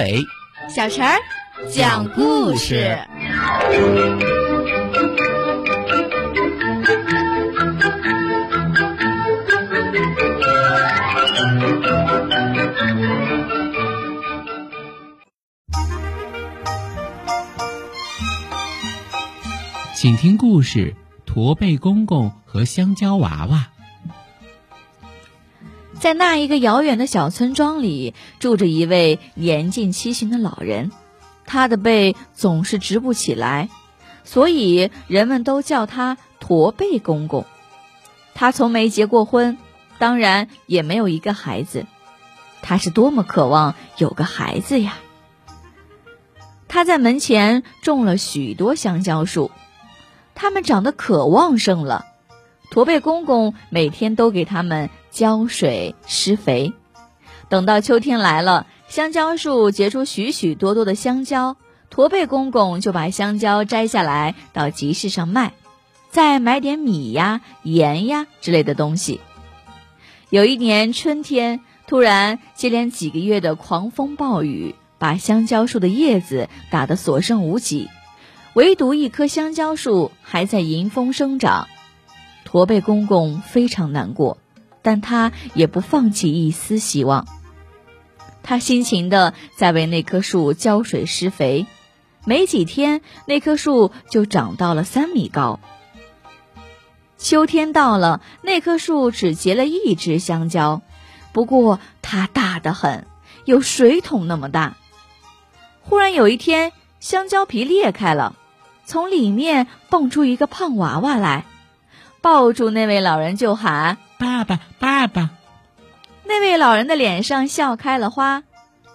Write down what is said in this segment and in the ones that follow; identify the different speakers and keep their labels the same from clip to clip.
Speaker 1: 阿伟、
Speaker 2: 小陈儿讲故事。
Speaker 1: 请听故事：驼背公公和香蕉娃娃。
Speaker 2: 在那一个遥远的小村庄里，住着一位年近七旬的老人，他的背总是直不起来，所以人们都叫他驼背公公。他从没结过婚，当然也没有一个孩子。他是多么渴望有个孩子呀！他在门前种了许多香蕉树。它们长得可旺盛了，驼背公公每天都给它们浇水施肥。等到秋天来了，香蕉树结出许许多多的香蕉，驼背公公就把香蕉摘下来到集市上卖，再买点米呀、盐呀之类的东西。有一年春天，突然接连几个月的狂风暴雨，把香蕉树的叶子打得所剩无几。唯独一棵香蕉树还在迎风生长，驼背公公非常难过，但他也不放弃一丝希望。他辛勤地在为那棵树浇水施肥，没几天，那棵树就长到了三米高。秋天到了，那棵树只结了一只香蕉，不过它大得很，有水桶那么大。忽然有一天，香蕉皮裂开了。从里面蹦出一个胖娃娃来，抱住那位老人就喊：“
Speaker 1: 爸爸，爸爸！”
Speaker 2: 那位老人的脸上笑开了花。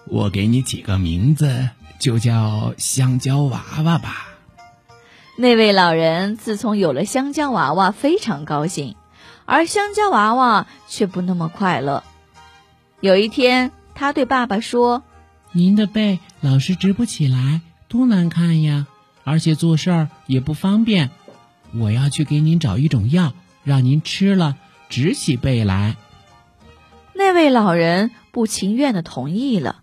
Speaker 1: 我给你起个名字，就叫香蕉娃娃吧。
Speaker 2: 那位老人自从有了香蕉娃娃，非常高兴，而香蕉娃娃却不那么快乐。有一天，他对爸爸说：“
Speaker 1: 您的背老是直不起来，多难看呀！”而且做事儿也不方便，我要去给您找一种药，让您吃了直起背来。
Speaker 2: 那位老人不情愿的同意了。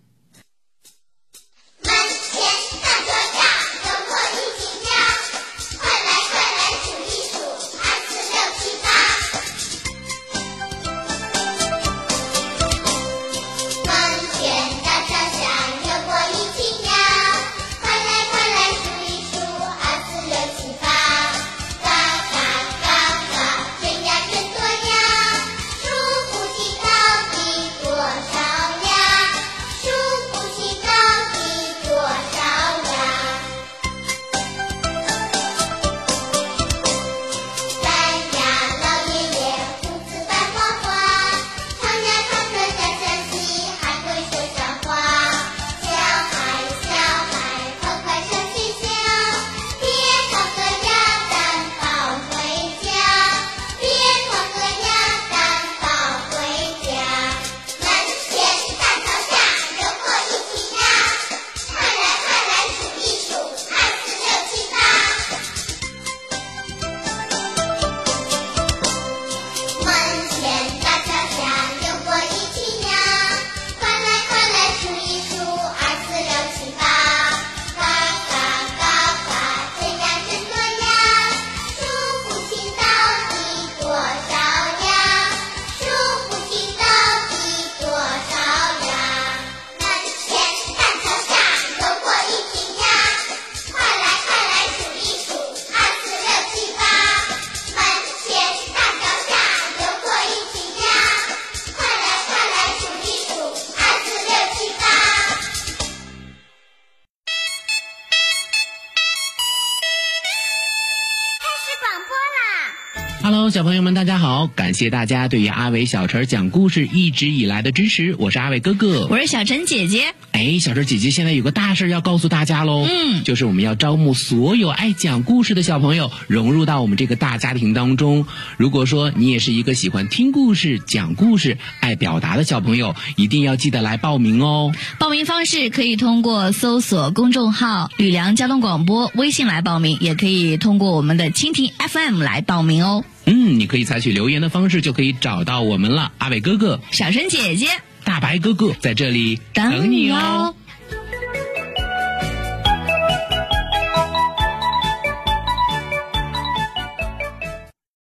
Speaker 1: Hello，小朋友们，大家好！感谢大家对于阿伟小陈讲故事一直以来的支持，我是阿伟哥哥，
Speaker 2: 我是小陈姐姐。
Speaker 1: 哎，小陈姐姐现在有个大事要告诉大家喽，
Speaker 2: 嗯，
Speaker 1: 就是我们要招募所有爱讲故事的小朋友融入到我们这个大家庭当中。如果说你也是一个喜欢听故事、讲故事、爱表达的小朋友，一定要记得来报名哦。
Speaker 2: 报名方式可以通过搜索公众号“吕梁交通广播”微信来报名，也可以通过我们的蜻蜓 FM 来报名哦。
Speaker 1: 嗯，你可以采取留言的方式就可以找到我们了。阿伟哥哥、
Speaker 2: 小陈姐姐、
Speaker 1: 大白哥哥在这里等你哦。